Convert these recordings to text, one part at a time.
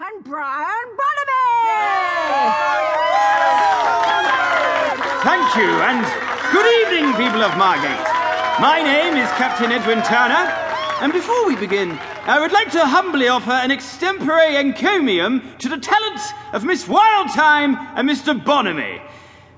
and Brian Bonamy! Thank you, and good evening, people of Margate. My name is Captain Edwin Turner, and before we begin, I would like to humbly offer an extempore encomium to the talents of Miss Wildthyme and Mr. Bonamy.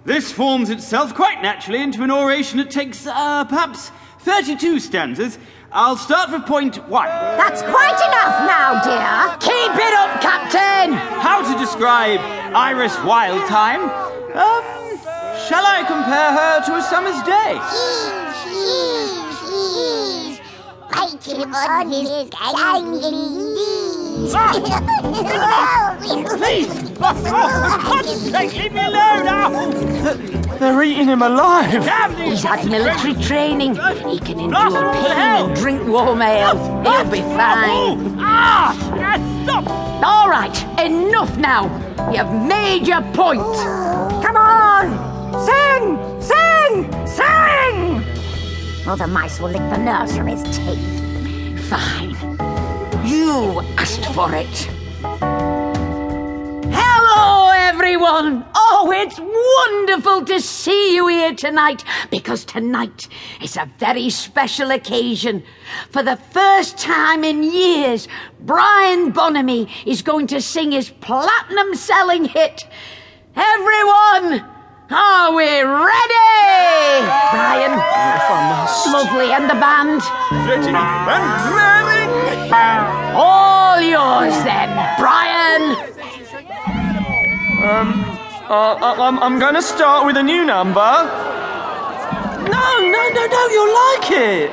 This forms itself quite naturally into an oration that takes, uh, perhaps 32 stanzas. I'll start with point one. That's quite enough now, dear. Keep it up, Captain! How to describe Iris Wildthyme? Um, shall I compare her to a summer's day? Biting on his kindly knees. Please! Oh, for God's sake, leave me alone now! They're eating him alive. He's had military training. He can endure pain and drink warm ale. He'll be fine. Oh, ah! Yes, stop! All right, enough now. You've made your point. Come on! Sing! Sing! Sing! Or the mice will lick the nerves from his teeth. Fine. You asked for it. Hello, everyone. Oh, it's wonderful to see you here tonight because tonight is a very special occasion. For the first time in years, Brian Bonamy is going to sing his platinum selling hit. Everyone, are we ready? Brian, lovely, and the band. Ready and ready. All yours then, Brian. Um, uh, I- I'm, I'm going to start with a new number. No, no, no, no, you'll like it.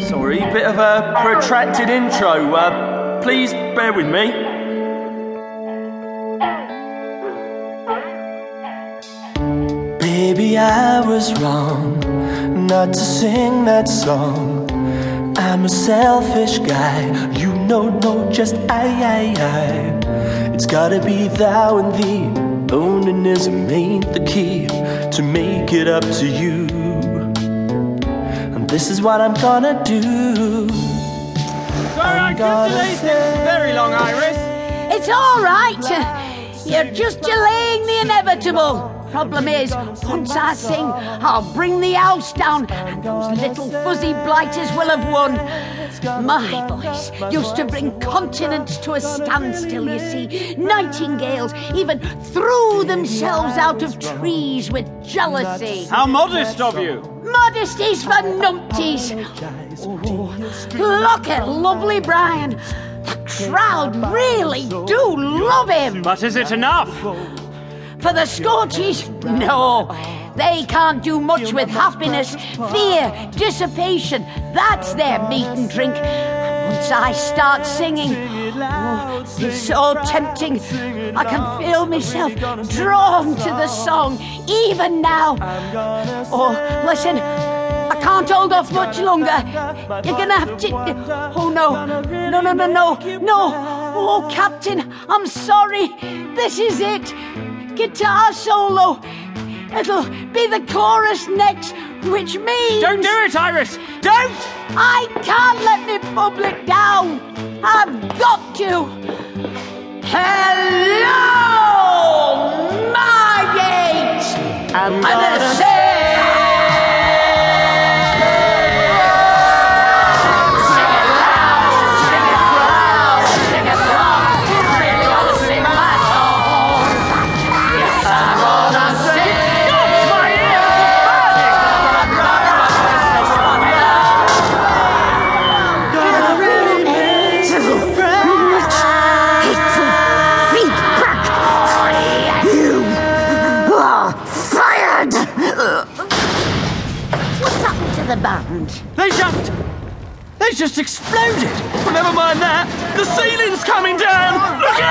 Sorry, bit of a protracted intro. Uh, please bear with me. Baby, I was wrong not to sing that song. I'm a selfish guy, you know, no, just I, I, I. It's gotta be thou and thee. Onanism ain't the key to make it up to you. And this is what I'm gonna do. Sorry, I gonna kept delaying very long, Iris. It's all right. You're just delaying the inevitable. The problem is, once I sing, I'll bring the house down, and those little fuzzy blighters will have won. My voice used to bring continents to a standstill, you see. Nightingales even threw themselves out of trees with jealousy. How modest of you. Modesties for numpties. Oh, look at lovely Brian. The crowd really do love him. But is it enough? For the Scorchies, no. They can't do much with happiness, fear, dissipation. That's their meat and drink. Once I start singing, oh, it's so tempting. I can feel myself drawn to the song, even now. Oh, listen, I can't hold off much longer. You're gonna have to. Oh no, no, no, no, no, no. Oh, Captain, I'm sorry. This is it. Guitar solo. It'll be the chorus next, which means. Don't do it, Iris! Don't! I can't let the public down. I've got to. Hello, Margate! I'm gonna the band? They just. They just exploded. Well, never mind that. The ceiling's coming down. Look out!